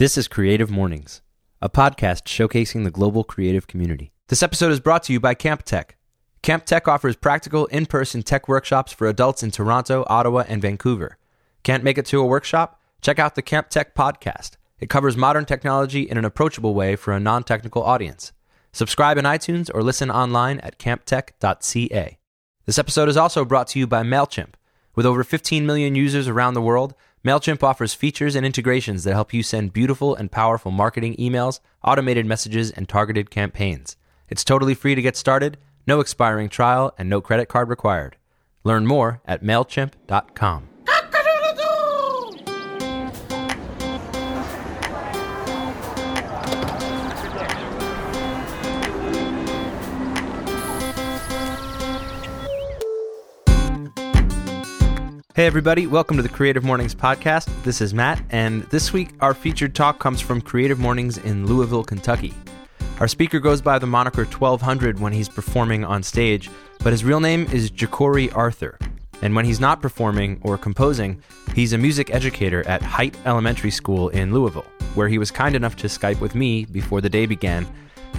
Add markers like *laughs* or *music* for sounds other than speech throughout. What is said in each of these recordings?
This is Creative Mornings, a podcast showcasing the global creative community. This episode is brought to you by Camp Tech. Camp Tech offers practical in person tech workshops for adults in Toronto, Ottawa, and Vancouver. Can't make it to a workshop? Check out the Camp Tech podcast. It covers modern technology in an approachable way for a non technical audience. Subscribe in iTunes or listen online at camptech.ca. This episode is also brought to you by MailChimp. With over 15 million users around the world, MailChimp offers features and integrations that help you send beautiful and powerful marketing emails, automated messages, and targeted campaigns. It's totally free to get started, no expiring trial, and no credit card required. Learn more at MailChimp.com. Hey, everybody, welcome to the Creative Mornings podcast. This is Matt, and this week our featured talk comes from Creative Mornings in Louisville, Kentucky. Our speaker goes by the moniker 1200 when he's performing on stage, but his real name is Jacory Arthur. And when he's not performing or composing, he's a music educator at Hite Elementary School in Louisville, where he was kind enough to Skype with me before the day began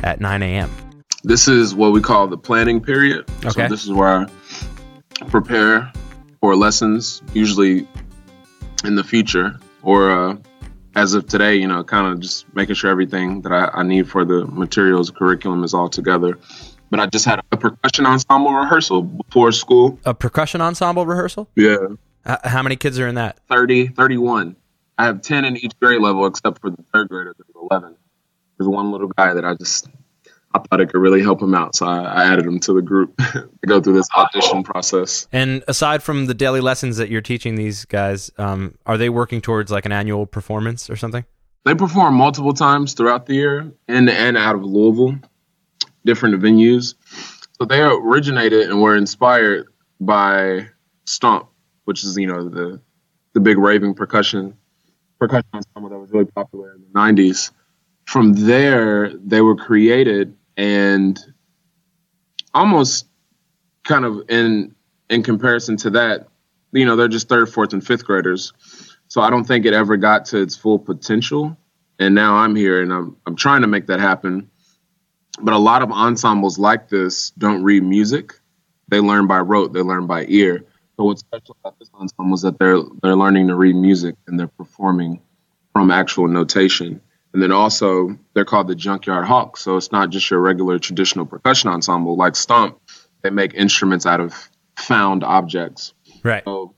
at 9 a.m. This is what we call the planning period. Okay. So this is where I prepare for lessons, usually in the future or uh, as of today, you know, kind of just making sure everything that I, I need for the materials, curriculum is all together. But I just had a percussion ensemble rehearsal before school. A percussion ensemble rehearsal? Yeah. How many kids are in that? 30, 31. I have 10 in each grade level except for the third grader, there's 11. There's one little guy that I just, I thought it could really help him out. So I, I added him to the group *laughs* to go through this audition process. And aside from the daily lessons that you're teaching these guys, um, are they working towards like an annual performance or something? They perform multiple times throughout the year in and out of Louisville, different venues. So they originated and were inspired by Stomp, which is you know the the big raving percussion percussion ensemble that was really popular in the '90s. From there, they were created and almost kind of in in comparison to that, you know, they're just third, fourth, and fifth graders. So I don't think it ever got to its full potential. And now I'm here and I'm I'm trying to make that happen. But a lot of ensembles like this don't read music. They learn by rote, they learn by ear. So what's special about this ensemble is that they're they're learning to read music and they're performing from actual notation. And then also they're called the Junkyard Hawks. So it's not just your regular traditional percussion ensemble like Stomp. They make instruments out of found objects. Right. So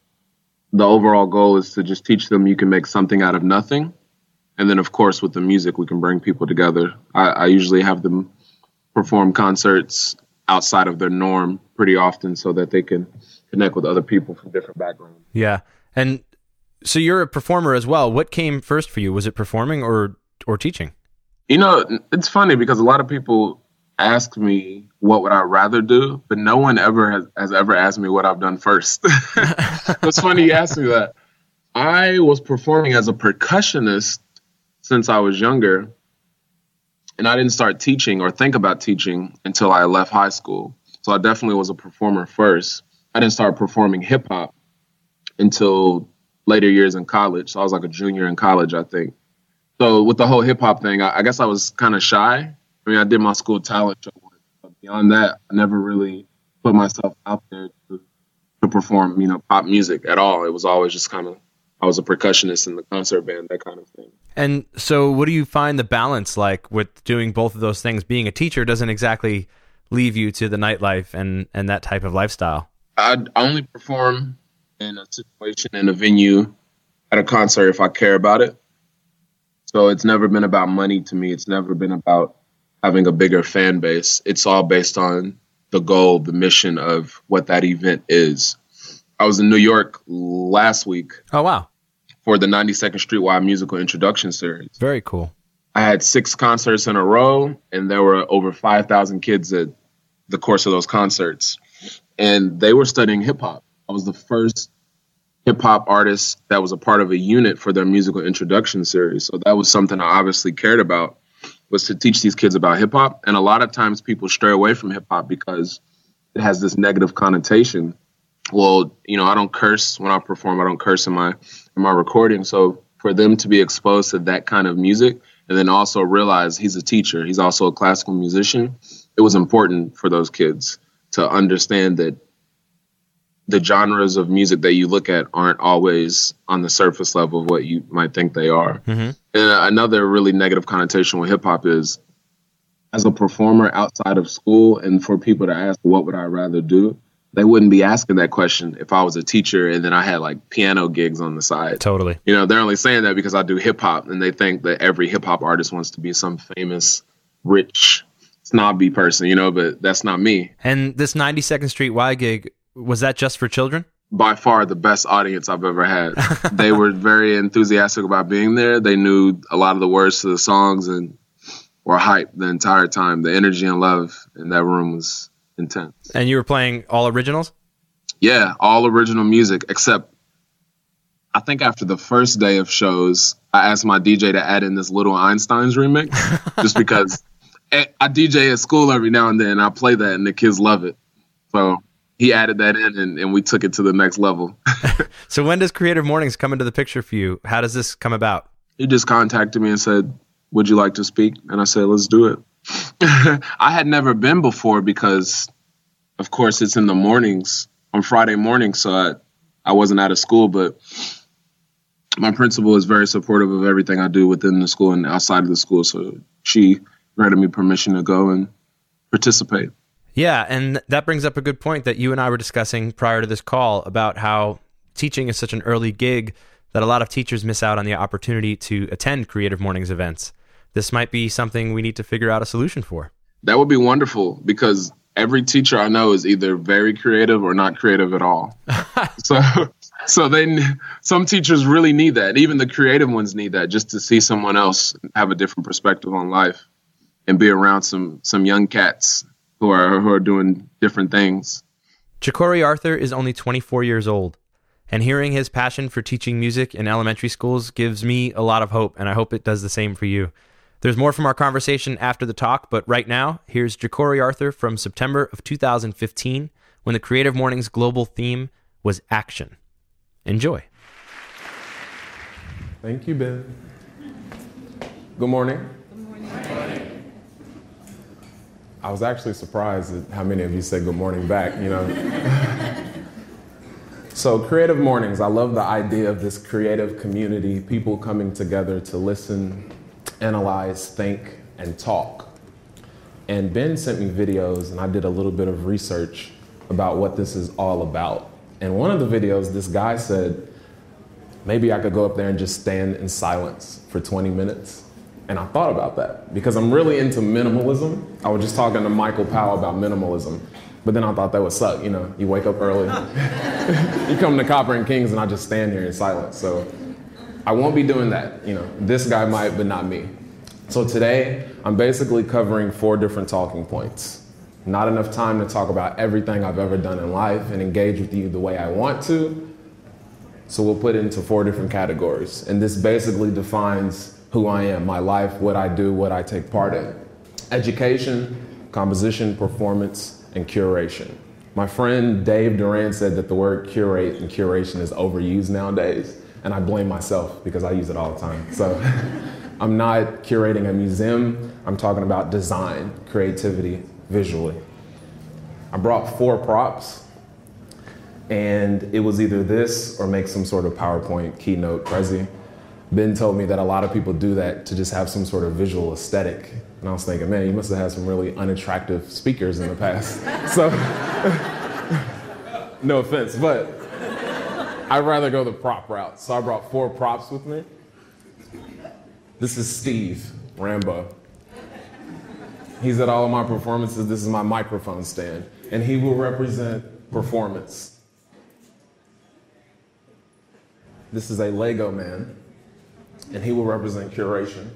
the overall goal is to just teach them you can make something out of nothing. And then, of course, with the music, we can bring people together. I, I usually have them perform concerts outside of their norm pretty often so that they can connect with other people from different backgrounds. Yeah. And so you're a performer as well. What came first for you? Was it performing or or teaching? You know, it's funny because a lot of people ask me what would I rather do, but no one ever has, has ever asked me what I've done first. *laughs* it's funny you asked me that. I was performing as a percussionist since I was younger, and I didn't start teaching or think about teaching until I left high school. So I definitely was a performer first. I didn't start performing hip hop until later years in college. So I was like a junior in college, I think. So with the whole hip hop thing, I, I guess I was kind of shy. I mean, I did my school talent show, but beyond that, I never really put myself out there to, to perform, you know, pop music at all. It was always just kind of I was a percussionist in the concert band, that kind of thing. And so what do you find the balance like with doing both of those things? Being a teacher doesn't exactly leave you to the nightlife and and that type of lifestyle. I only perform in a situation in a venue at a concert if I care about it. So it's never been about money to me. It's never been about having a bigger fan base. It's all based on the goal, the mission of what that event is. I was in New York last week Oh wow. for the 92nd Street Y Musical Introduction Series. Very cool. I had six concerts in a row, and there were over 5,000 kids at the course of those concerts. And they were studying hip hop. I was the first hip hop artist that was a part of a unit for their musical introduction series. So that was something I obviously cared about was to teach these kids about hip hop. And a lot of times people stray away from hip hop because it has this negative connotation. Well, you know, I don't curse when I perform. I don't curse in my in my recording. So for them to be exposed to that kind of music and then also realize he's a teacher, he's also a classical musician, it was important for those kids to understand that the genres of music that you look at aren't always on the surface level of what you might think they are. Mm-hmm. And another really negative connotation with hip hop is as a performer outside of school and for people to ask what would I rather do, they wouldn't be asking that question if I was a teacher and then I had like piano gigs on the side. Totally. You know, they're only saying that because I do hip hop and they think that every hip hop artist wants to be some famous, rich, snobby person, you know, but that's not me. And this 92nd Street Y gig, was that just for children? By far the best audience I've ever had. *laughs* they were very enthusiastic about being there. They knew a lot of the words to the songs and were hyped the entire time. The energy and love in that room was intense. And you were playing all originals? Yeah, all original music, except I think after the first day of shows, I asked my DJ to add in this little Einstein's remix *laughs* just because eh, I DJ at school every now and then. And I play that and the kids love it. So he added that in and, and we took it to the next level. *laughs* so when does Creative Mornings come into the picture for you? How does this come about? He just contacted me and said, Would you like to speak? And I said, Let's do it. *laughs* I had never been before because, of course, it's in the mornings on Friday morning, so I, I wasn't out of school. But my principal is very supportive of everything I do within the school and outside of the school. So she granted me permission to go and participate. Yeah, and that brings up a good point that you and I were discussing prior to this call about how teaching is such an early gig that a lot of teachers miss out on the opportunity to attend Creative Mornings events this might be something we need to figure out a solution for. That would be wonderful because every teacher I know is either very creative or not creative at all. *laughs* so so then some teachers really need that. Even the creative ones need that just to see someone else have a different perspective on life and be around some some young cats who are who are doing different things. Jacory Arthur is only 24 years old, and hearing his passion for teaching music in elementary schools gives me a lot of hope, and I hope it does the same for you. There's more from our conversation after the talk, but right now, here's Jacory Arthur from September of 2015 when the Creative Mornings global theme was action. Enjoy. Thank you, Ben. Good morning. Good morning. I was actually surprised at how many of you said good morning back, you know. *laughs* so, Creative Mornings, I love the idea of this creative community, people coming together to listen, analyze, think, and talk. And Ben sent me videos, and I did a little bit of research about what this is all about. And one of the videos, this guy said, maybe I could go up there and just stand in silence for 20 minutes. And I thought about that because I'm really into minimalism. I was just talking to Michael Powell about minimalism. But then I thought that would suck, you know, you wake up early, *laughs* you come to Copper and Kings, and I just stand here in silence. So I won't be doing that. You know, this guy might, but not me. So today, I'm basically covering four different talking points. Not enough time to talk about everything I've ever done in life and engage with you the way I want to. So we'll put it into four different categories. And this basically defines who I am, my life, what I do, what I take part in. Education, composition, performance, and curation. My friend Dave Duran said that the word curate and curation is overused nowadays and I blame myself because I use it all the time. So *laughs* I'm not curating a museum, I'm talking about design, creativity, visually. I brought four props, and it was either this or make some sort of PowerPoint keynote Prezi. Ben told me that a lot of people do that to just have some sort of visual aesthetic. And I was thinking, man, you must have had some really unattractive speakers in the past. *laughs* so, *laughs* no offense, but I'd rather go the prop route. So I brought four props with me. This is Steve Rambo. He's at all of my performances. This is my microphone stand. And he will represent performance. This is a Lego man. And he will represent curation.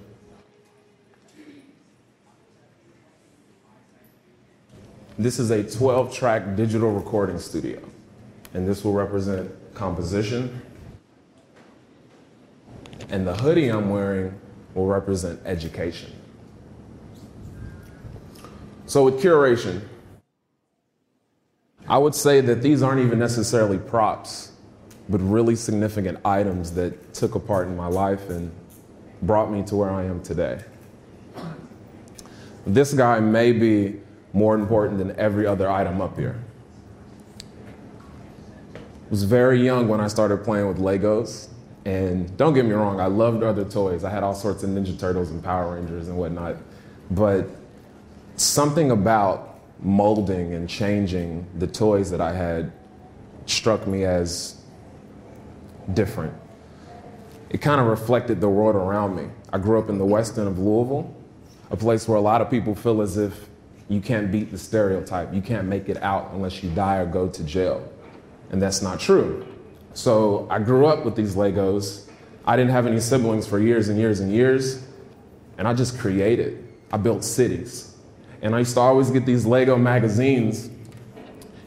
This is a 12 track digital recording studio. And this will represent composition. And the hoodie I'm wearing will represent education. So, with curation, I would say that these aren't even necessarily props. But really significant items that took a part in my life and brought me to where I am today. This guy may be more important than every other item up here. I was very young when I started playing with Legos. And don't get me wrong, I loved other toys. I had all sorts of Ninja Turtles and Power Rangers and whatnot. But something about molding and changing the toys that I had struck me as different. It kind of reflected the world around me. I grew up in the west end of Louisville, a place where a lot of people feel as if you can't beat the stereotype. You can't make it out unless you die or go to jail. And that's not true. So I grew up with these Legos. I didn't have any siblings for years and years and years. And I just created. I built cities. And I used to always get these Lego magazines,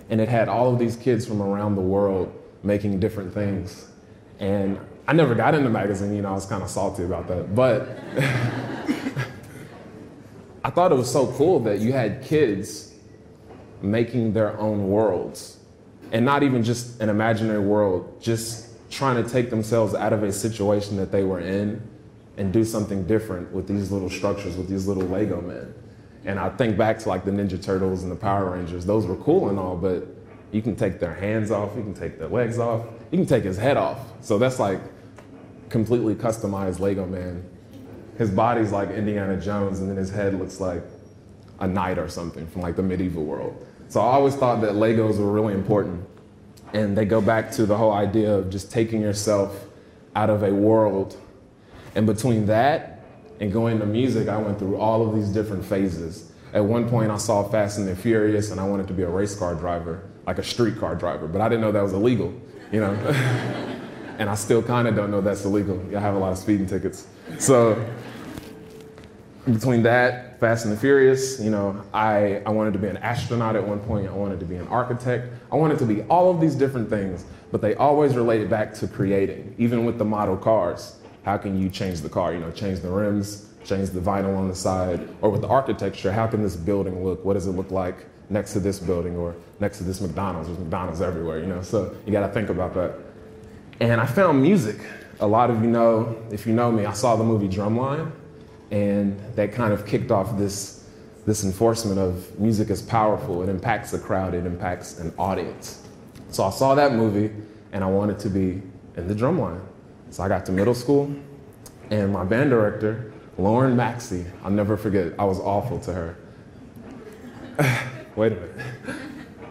and it had all of these kids from around the world making different things. And I never got in the magazine, you know, I was kind of salty about that. But *laughs* I thought it was so cool that you had kids making their own worlds and not even just an imaginary world, just trying to take themselves out of a situation that they were in and do something different with these little structures, with these little Lego men. And I think back to like the Ninja Turtles and the Power Rangers, those were cool and all, but you can take their hands off, you can take their legs off, you can take his head off. So that's like completely customized Lego man. His body's like Indiana Jones, and then his head looks like a knight or something from like the medieval world. So I always thought that Legos were really important. And they go back to the whole idea of just taking yourself out of a world. And between that and going to music, I went through all of these different phases. At one point, I saw Fast and the Furious, and I wanted to be a race car driver, like a street car driver, but I didn't know that was illegal, you know? and I still kind of don't know that's illegal. I have a lot of speeding tickets. So between that, Fast and the Furious, you know, I, I wanted to be an astronaut at one point. I wanted to be an architect. I wanted to be all of these different things, but they always related back to creating. Even with the model cars, how can you change the car? You know, change the rims, change the vinyl on the side, or with the architecture, how can this building look? What does it look like next to this building or next to this McDonald's? There's McDonald's everywhere, you know, so you got to think about that. And I found music. A lot of you know, if you know me, I saw the movie Drumline and that kind of kicked off this, this enforcement of music is powerful. It impacts the crowd, it impacts an audience. So I saw that movie and I wanted to be in the drumline. So I got to middle school and my band director, Lauren Maxey, I'll never forget, I was awful to her. *laughs* Wait a minute.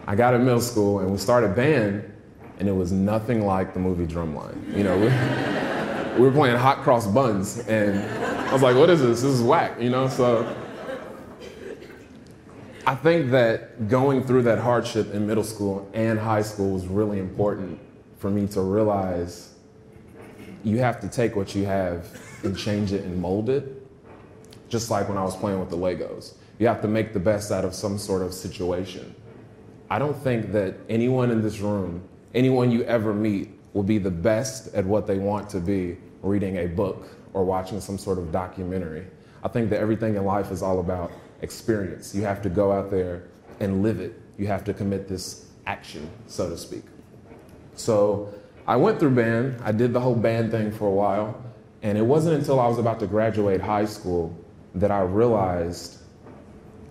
I got to middle school and we started band and it was nothing like the movie Drumline. You know, we, we were playing hot cross buns and I was like, what is this? This is whack, you know? So I think that going through that hardship in middle school and high school was really important for me to realize you have to take what you have and change it and mold it. Just like when I was playing with the Legos. You have to make the best out of some sort of situation. I don't think that anyone in this room, anyone you ever meet, will be the best at what they want to be reading a book or watching some sort of documentary. I think that everything in life is all about experience. You have to go out there and live it. You have to commit this action, so to speak. So I went through band. I did the whole band thing for a while. And it wasn't until I was about to graduate high school that I realized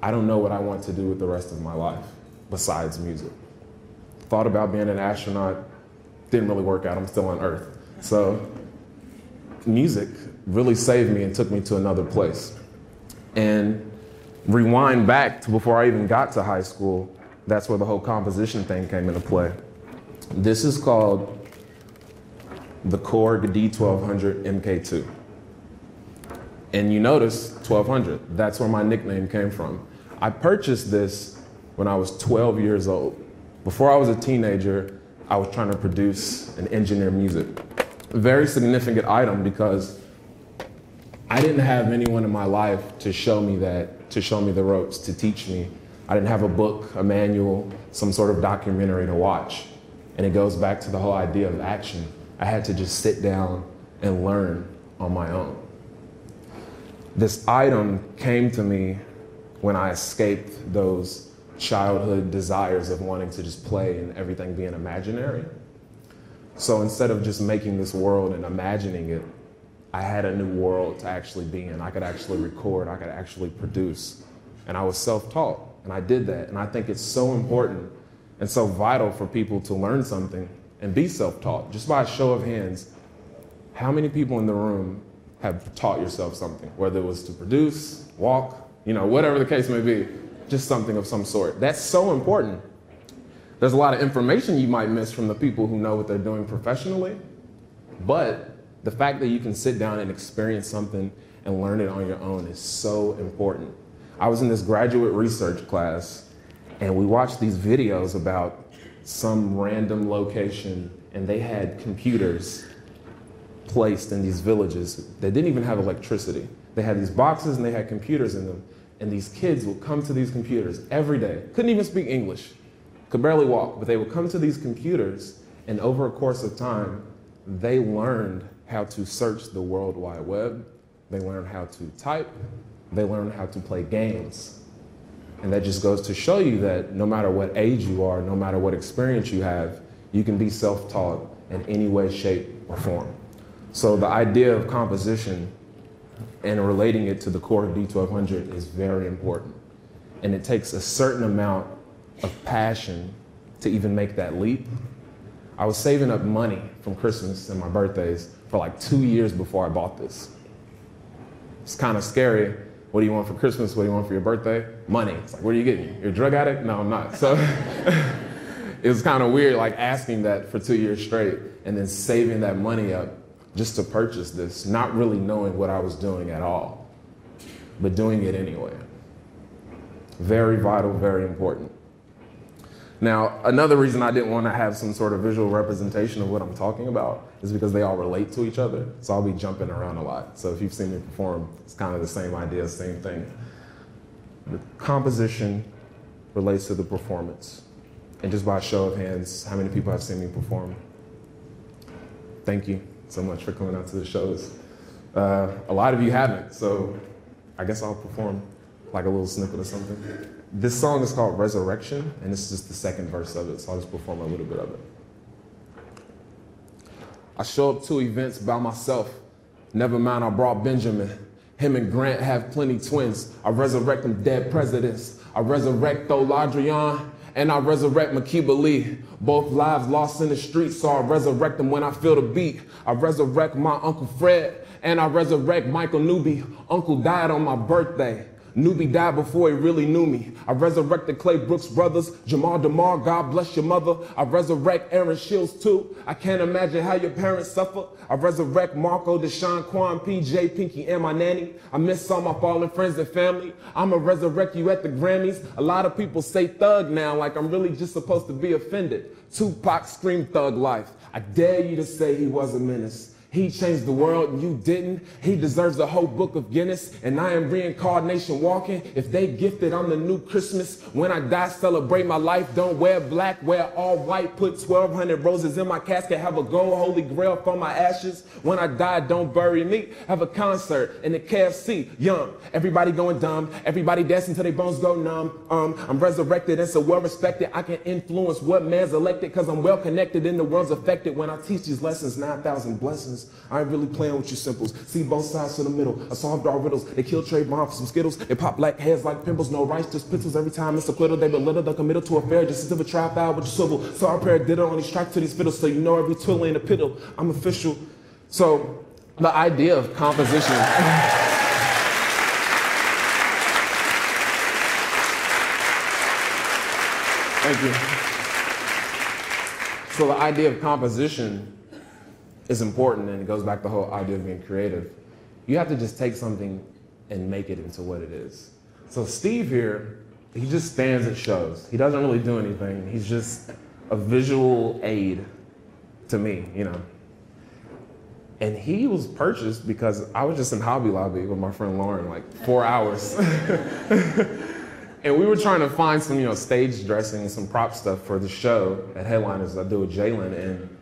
I don't know what I want to do with the rest of my life besides music. Thought about being an astronaut, didn't really work out. I'm still on Earth. So music really saved me and took me to another place. And rewind back to before I even got to high school, that's where the whole composition thing came into play. This is called the Korg D1200 MK2. And you notice 1200, that's where my nickname came from. I purchased this when I was 12 years old. Before I was a teenager, I was trying to produce and engineer music very significant item because I didn't have anyone in my life to show me that, to show me the ropes, to teach me. I didn't have a book, a manual, some sort of documentary to watch. And it goes back to the whole idea of action. I had to just sit down and learn on my own. This item came to me when I escaped those childhood desires of wanting to just play and everything being imaginary. So instead of just making this world and imagining it, I had a new world to actually be in. I could actually record, I could actually produce. And I was self taught, and I did that. And I think it's so important and so vital for people to learn something and be self taught. Just by a show of hands, how many people in the room have taught yourself something, whether it was to produce, walk, you know, whatever the case may be, just something of some sort? That's so important. There's a lot of information you might miss from the people who know what they're doing professionally, but the fact that you can sit down and experience something and learn it on your own is so important. I was in this graduate research class and we watched these videos about some random location and they had computers placed in these villages that didn't even have electricity. They had these boxes and they had computers in them. And these kids would come to these computers every day, couldn't even speak English, could barely walk, but they would come to these computers and over a course of time, they learned how to search the World Wide Web, they learned how to type, they learned how to play games. And that just goes to show you that no matter what age you are, no matter what experience you have, you can be self taught in any way, shape, or form. So the idea of composition and relating it to the core of D1200 is very important. And it takes a certain amount of passion to even make that leap. I was saving up money from Christmas and my birthdays for like two years before I bought this. It's kind of scary. What do you want for Christmas? What do you want for your birthday? Money. It's like, what are you getting? You're a drug addict? No, I'm not. So *laughs* it was kind of weird, like asking that for two years straight and then saving that money up just to purchase this, not really knowing what I was doing at all, but doing it anyway. Very vital, very important. Now, another reason I didn't want to have some sort of visual representation of what I'm talking about is because they all relate to each other. So I'll be jumping around a lot. So if you've seen me perform, it's kind of the same idea, same thing. The composition relates to the performance. And just by a show of hands, how many people have seen me perform? Thank you so much for coming out to the shows. Uh, a lot of you haven't, so I guess I'll perform like a little snippet or something. This song is called Resurrection, and this is just the second verse of it, so I'll just perform a little bit of it. I show up to events by myself. Never mind, I brought Benjamin. Him and Grant have plenty twins. I resurrect them dead presidents. I resurrect Oladrian and I resurrect Makiba Lee. Both lives lost in the streets, so I resurrect them when I feel the beat. I resurrect my Uncle Fred and I resurrect Michael Newby. Uncle died on my birthday. Newbie died before he really knew me. I resurrected Clay Brooks brothers, Jamal DeMar, God bless your mother. I resurrect Aaron Shields too. I can't imagine how your parents suffer. I resurrect Marco, Deshaun, Quan, PJ, Pinky, and my nanny. I miss all my fallen friends and family. I'ma resurrect you at the Grammys. A lot of people say thug now, like I'm really just supposed to be offended. Tupac screamed thug life. I dare you to say he was a menace. He changed the world and you didn't. He deserves a whole book of Guinness. And I am reincarnation walking. If they gifted, I'm the new Christmas. When I die, celebrate my life. Don't wear black, wear all white. Put 1,200 roses in my casket. Have a gold holy grail for my ashes. When I die, don't bury me. Have a concert in the KFC. Young. Everybody going dumb. Everybody dancing till their bones go numb. Um, I'm resurrected and so well respected. I can influence what man's elected because I'm well connected and the world's affected. When I teach these lessons, 9,000 blessings. I ain't really playing with you simples. See both sides to the middle. I solved all riddles. They kill Trayvon for some Skittles. They pop black heads like pimples. No rice, just pistols. Every time it's a quitter, they belittle the committal to a fair. Just if a trap out with a swivel. So our pair did on these tracks to these fiddles. So you know every twiddle ain't a piddle. I'm official. So the idea of composition. Thank you. So the idea of composition is important and it goes back to the whole idea of being creative. You have to just take something and make it into what it is. So Steve here, he just stands at shows. He doesn't really do anything. He's just a visual aid to me, you know. And he was purchased because I was just in Hobby Lobby with my friend Lauren, like four hours. *laughs* and we were trying to find some, you know, stage dressing, and some prop stuff for the show at Headliners I do with Jalen. And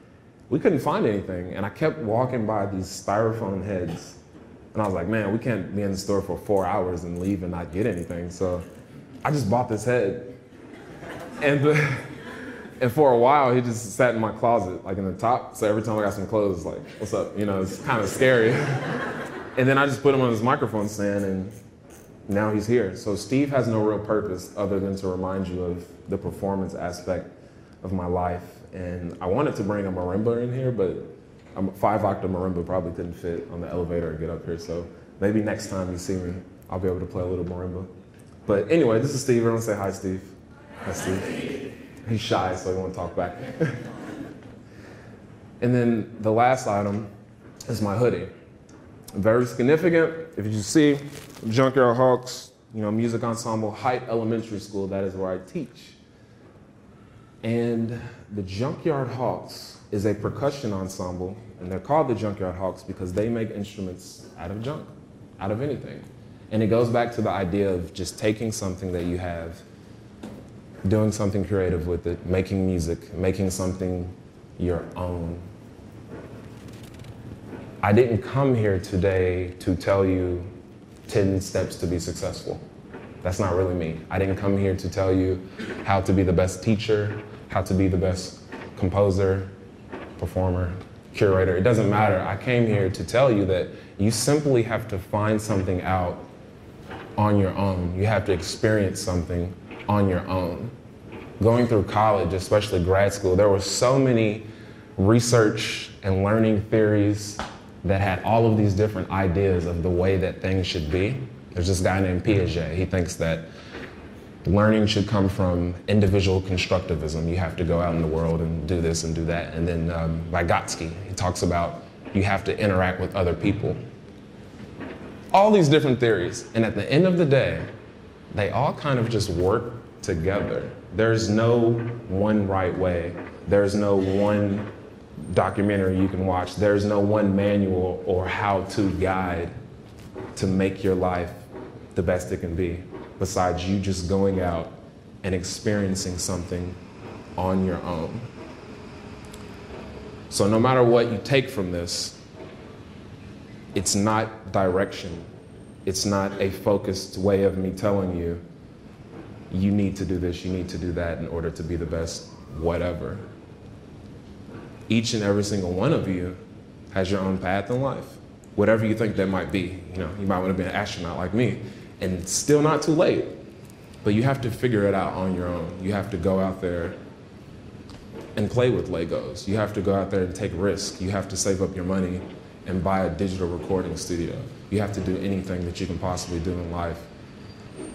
we couldn't find anything. And I kept walking by these styrofoam heads. And I was like, man, we can't be in the store for four hours and leave and not get anything. So I just bought this head. And the, *laughs* And for a while, he just sat in my closet, like in the top. So every time I got some clothes, like, what's up? You know, it's kind of scary. *laughs* and then I just put him on his microphone stand, and now he's here. So Steve has no real purpose other than to remind you of the performance aspect of my life. And I wanted to bring a marimba in here, but a five octave marimba probably couldn't fit on the elevator or get up here. So maybe next time you see me, I'll be able to play a little marimba. But anyway, this is Steve. Everyone say hi, Steve. Hi, Steve. He's shy, so he won't talk back. *laughs* and then the last item is my hoodie. Very significant. If you see Junkyard Hawks, you know, music ensemble, Hite Elementary School, that is where I teach. And the Junkyard Hawks is a percussion ensemble, and they're called the Junkyard Hawks because they make instruments out of junk, out of anything. And it goes back to the idea of just taking something that you have, doing something creative with it, making music, making something your own. I didn't come here today to tell you 10 steps to be successful. That's not really me. I didn't come here to tell you how to be the best teacher, how to be the best composer, performer, curator. It doesn't matter. I came here to tell you that you simply have to find something out on your own. You have to experience something on your own. Going through college, especially grad school, there were so many research and learning theories that had all of these different ideas of the way that things should be. There's this guy named Piaget. He thinks that learning should come from individual constructivism. You have to go out in the world and do this and do that. And then um, Vygotsky, he talks about you have to interact with other people. All these different theories. And at the end of the day, they all kind of just work together. There's no one right way. There's no one documentary you can watch. There's no one manual or how to guide to make your life the best it can be, besides you just going out and experiencing something on your own. So, no matter what you take from this, it's not direction. It's not a focused way of me telling you, you need to do this, you need to do that in order to be the best, whatever each and every single one of you has your own path in life. Whatever you think that might be. You know, you might want to be an astronaut like me, and still not too late. But you have to figure it out on your own. You have to go out there and play with Legos. You have to go out there and take risks. You have to save up your money and buy a digital recording studio. You have to do anything that you can possibly do in life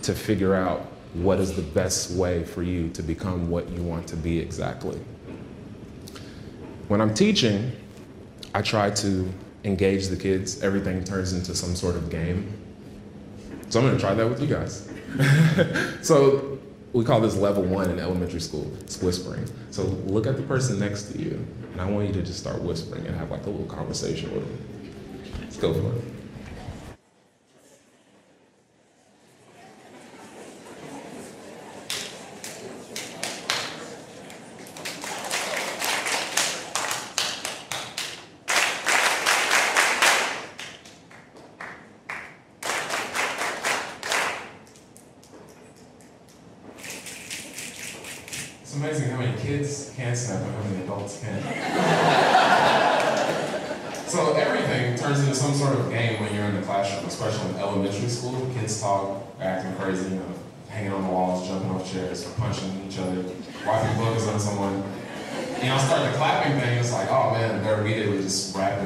to figure out what is the best way for you to become what you want to be exactly. When I'm teaching, I try to engage the kids. Everything turns into some sort of game. So I'm going to try that with you guys. *laughs* so we call this level one in elementary school. It's whispering. So look at the person next to you, and I want you to just start whispering and have like a little conversation with them. Let's go for it.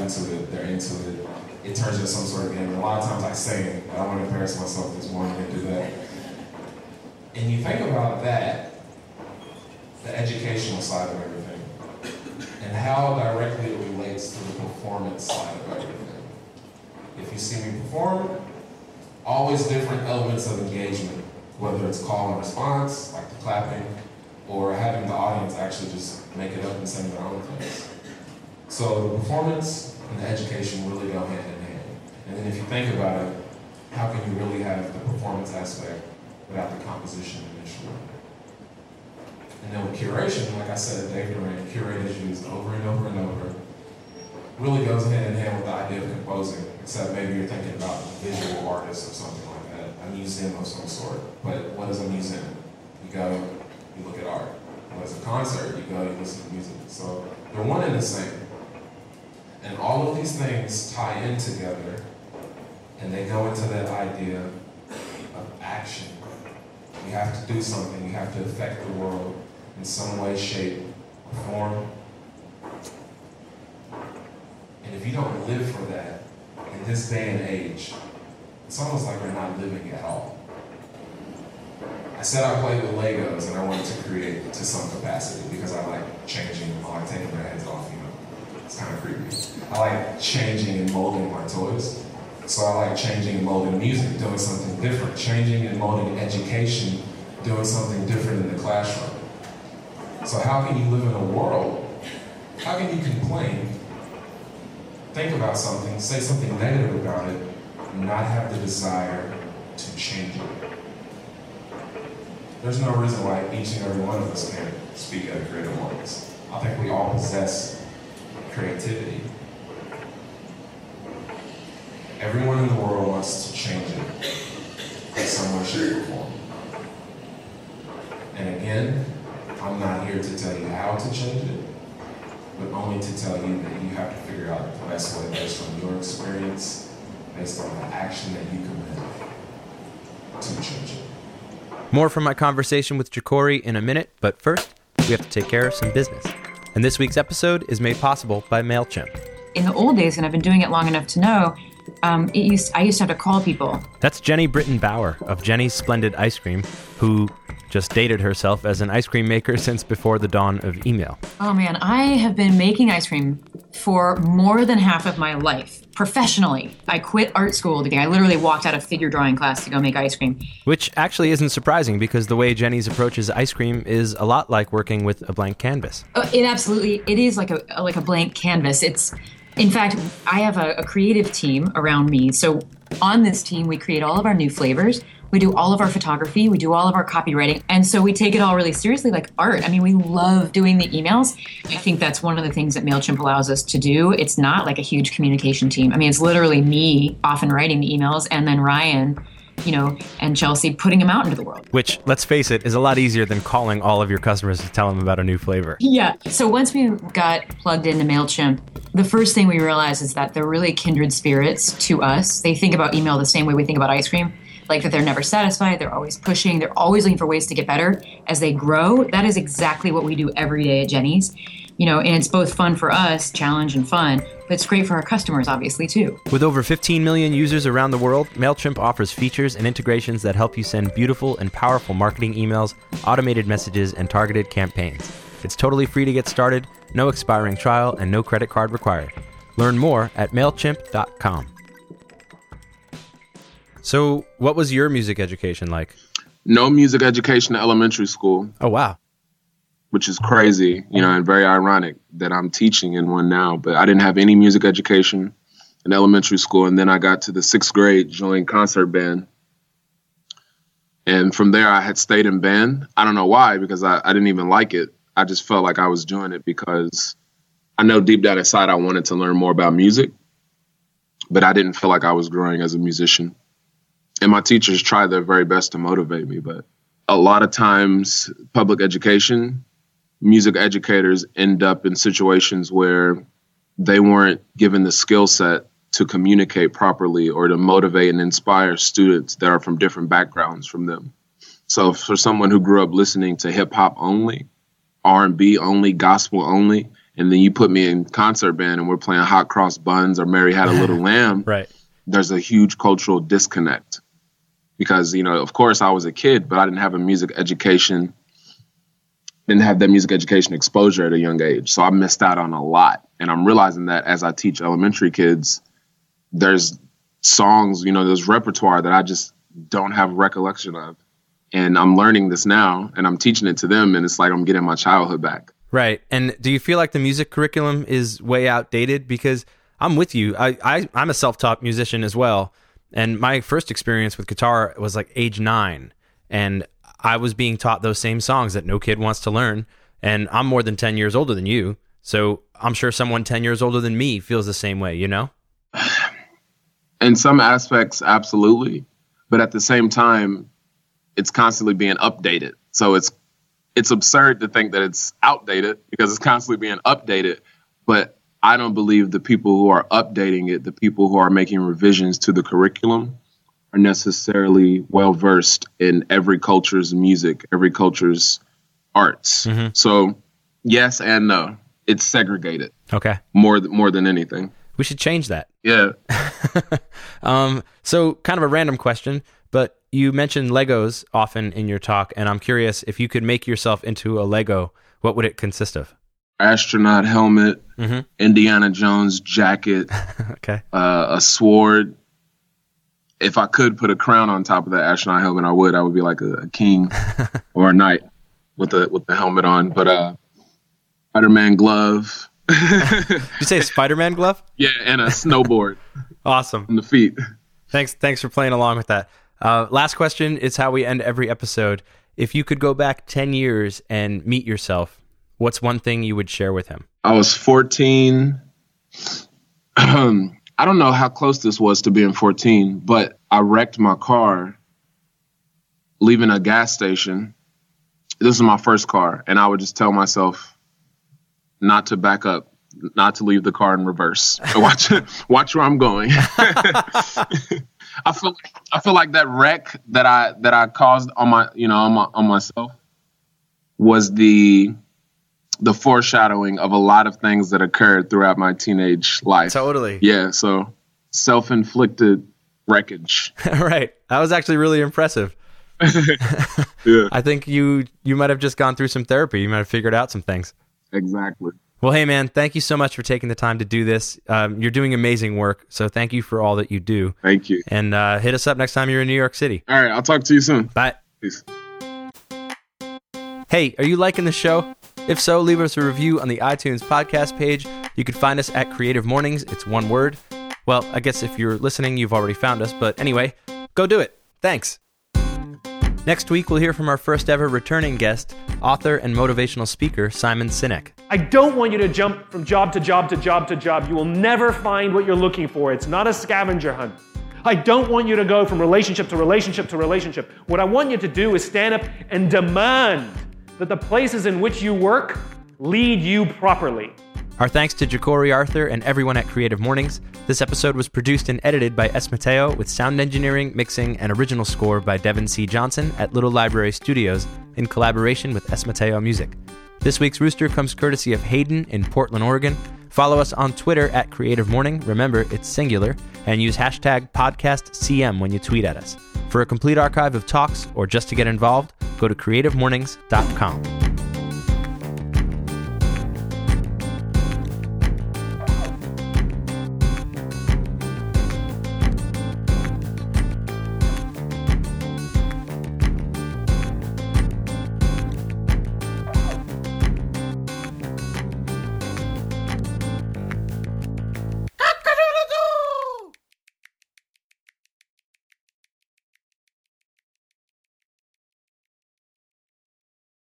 into it, they're into it. It turns into some sort of game. And a lot of times I sing, I don't want to embarrass myself this morning and do that. And you think about that, the educational side of everything, and how directly it relates to the performance side of everything. If you see me perform, always different elements of engagement, whether it's call and response, like the clapping, or having the audience actually just make it up and sing their own things. So the performance and the education really go hand in hand. And then if you think about it, how can you really have the performance aspect without the composition initially? And then with curation, like I said, David Durant, curate is used over and over and over. Really goes hand in hand with the idea of composing, except maybe you're thinking about visual artists or something like that, a museum of some sort. But what is a museum? You go, you look at art. What is a concert, you go, you listen to music. So they're one and the same. And all of these things tie in together, and they go into that idea of action. You have to do something, you have to affect the world in some way, shape, or form. And if you don't live for that, in this day and age, it's almost like we're not living at all. I said I played with Legos and I wanted to create to some capacity because I like changing, I like taking their heads off. It's kind of creepy. I like changing and molding my toys. So I like changing and molding music, doing something different, changing and molding education, doing something different in the classroom. So how can you live in a world? How can you complain, think about something, say something negative about it, and not have the desire to change it? There's no reason why each and every one of us can't speak at a Creative Mornings. I think we all possess creativity. Everyone in the world wants to change it in some way, shape, or form. And again, I'm not here to tell you how to change it, but only to tell you that you have to figure out the best way based on your experience, based on the action that you commit to change it. More from my conversation with Jacory in a minute, but first, we have to take care of some business. And this week's episode is made possible by MailChimp. In the old days, and I've been doing it long enough to know, um, it used I used to have to call people. That's Jeni Britton Bauer of Jeni's Splendid Ice Cream, who just dated herself as an ice cream maker *laughs* since before the dawn of email. Oh man, I have been making ice cream for more than half of my life professionally. I quit art school today. I literally walked out of figure drawing class to go make ice cream. Which actually isn't surprising because the way Jeni's approaches ice cream is a lot like working with a blank canvas. Uh, it absolutely it is like a like a blank canvas. It's in fact, I have a, a creative team around me. So on this team, we create all of our new flavors. We do all of our photography, we do all of our copywriting. And so we take it all really seriously, like art. I mean, we love doing the emails. I think that's one of the things that MailChimp allows us to do. It's not like a huge communication team. I mean, it's literally me often writing the emails and then Ryan you know, and Chelsea putting them out into the world. Which, let's face it, is a lot easier than calling all of your customers to tell them about a new flavor. Yeah. So once we got plugged into MailChimp, the first thing we realized is that they're really kindred spirits to us. They think about email the same way we think about ice cream. Like that they're never satisfied, they're always pushing, they're always looking for ways to get better as they grow. That is exactly what we do every day at Jeni's you know, and it's both fun for us, challenge and fun, but it's great for our customers, obviously, too. With over 15 million users around the world, MailChimp offers features and integrations that help you send beautiful and powerful marketing emails, automated messages, and targeted campaigns. It's totally free to get started, no expiring trial, and no credit card required. Learn more at MailChimp.com. So, what was your music education like? No music education in elementary school. Oh, wow which is crazy, you know, and very ironic that I'm teaching in one now. But I didn't have any music education in elementary school, and then I got to the sixth grade, joined concert band, and from there I had stayed in band. I don't know why, because I, I didn't even like it. I just felt like I was doing it because I know deep down inside I wanted to learn more about music, but I didn't feel like I was growing as a musician. And my teachers try their very best to motivate me, but a lot of times public education music educators end up in situations where they weren't given the skill set to communicate properly or to motivate and inspire students that are from different backgrounds from them. So for someone who grew up listening to hip hop only, R&B only, gospel only, and then you put me in concert band and we're playing Hot Cross Buns or Mary Had a Little *laughs* Lamb, right. there's a huge cultural disconnect. Because, you know, of course I was a kid, but I didn't have a music education didn't have that music education exposure at a young age. So I missed out on a lot. And I'm realizing that as I teach elementary kids, there's songs, you know, there's repertoire that I just don't have recollection of. And I'm learning this now and I'm teaching it to them and it's like I'm getting my childhood back. Right. And do you feel like the music curriculum is way outdated? Because I'm with you. I, I I'm a self-taught musician as well. And my first experience with guitar was like age nine. And I was being taught those same songs that no kid wants to learn. And I'm more than 10 years older than you. So I'm sure someone 10 years older than me feels the same way, you know? *sighs* In some aspects, absolutely. But at the same time, it's constantly being updated. So it's it's absurd to think that it's outdated because it's constantly being updated. But I don't believe the people who are updating it, the people who are making revisions to the curriculum, are necessarily well versed in every culture's music, every culture's arts. Mm-hmm. So, yes and no. It's segregated Okay. more th- more than anything. We should change that. Yeah. *laughs* Um, so, kind of a random question, but you mentioned Legos often in your talk, and I'm curious if you could make yourself into a Lego, what would it consist of? Astronaut helmet, Mhm. Indiana Jones jacket, *laughs* Okay. uh, a sword. If I could put a crown on top of that astronaut helmet, I would. I would be like a, a king *laughs* or a knight with the with the helmet on. But uh, Spider-Man glove, Did *laughs* you say a Spider-Man glove? yeah, and a snowboard Awesome. on the feet. Thanks. Thanks for playing along with that. Uh, last question is how we end every episode. If you could go back ten years and meet yourself, what's one thing you would share with him? I was 14. *clears throat* I don't know how close this was to being 14, but I wrecked my car leaving a gas station. This is my first car, and I would just tell myself not to back up, not to leave the car in reverse. *laughs* watch, watch where I'm going. *laughs* I feel, I feel like that wreck that I that I caused on my, you know, on my on myself was the the foreshadowing of a lot of things that occurred throughout my teenage life. Totally. Yeah, so self-inflicted wreckage. *laughs* right. That was actually really impressive. *laughs* Yeah, I think you you might have just gone through some therapy. You might have figured out some things. exactly. Well, hey man, thank you so much for taking the time to do this. Um, you're doing amazing work, so thank you for all that you do. Thank you. And uh, hit us up next time you're in New York City. All right, I'll talk to you soon. Bye. Peace. Hey, are you liking the show? If so, leave us a review on the iTunes podcast page. You can find us at Creative Mornings. It's one word. Well, I guess if you're listening, you've already found us, but anyway, go do it. Thanks. Next week, we'll hear from our first ever returning guest, author and motivational speaker, Simon Sinek. I don't want you to jump from job to job to job to job. You will never find what you're looking for. It's not a scavenger hunt. I don't want you to go from relationship to relationship to relationship. What I want you to do is stand up and demand that the places in which you work lead you properly. Our thanks to Ja'Cory Arthur and everyone at Creative Mornings. This episode was produced and edited by S. Mateo with sound engineering, mixing, and original score by Devin C. Johnson at Little Library Studios in collaboration with S. Mateo Music. This week's Rooster comes courtesy of Hayden in Portland, Oregon. Follow us on Twitter at Creative Morning. Remember, it's singular. And use hashtag PodcastCM when you tweet at us. For a complete archive of talks or just to get involved, go to creativemornings.com.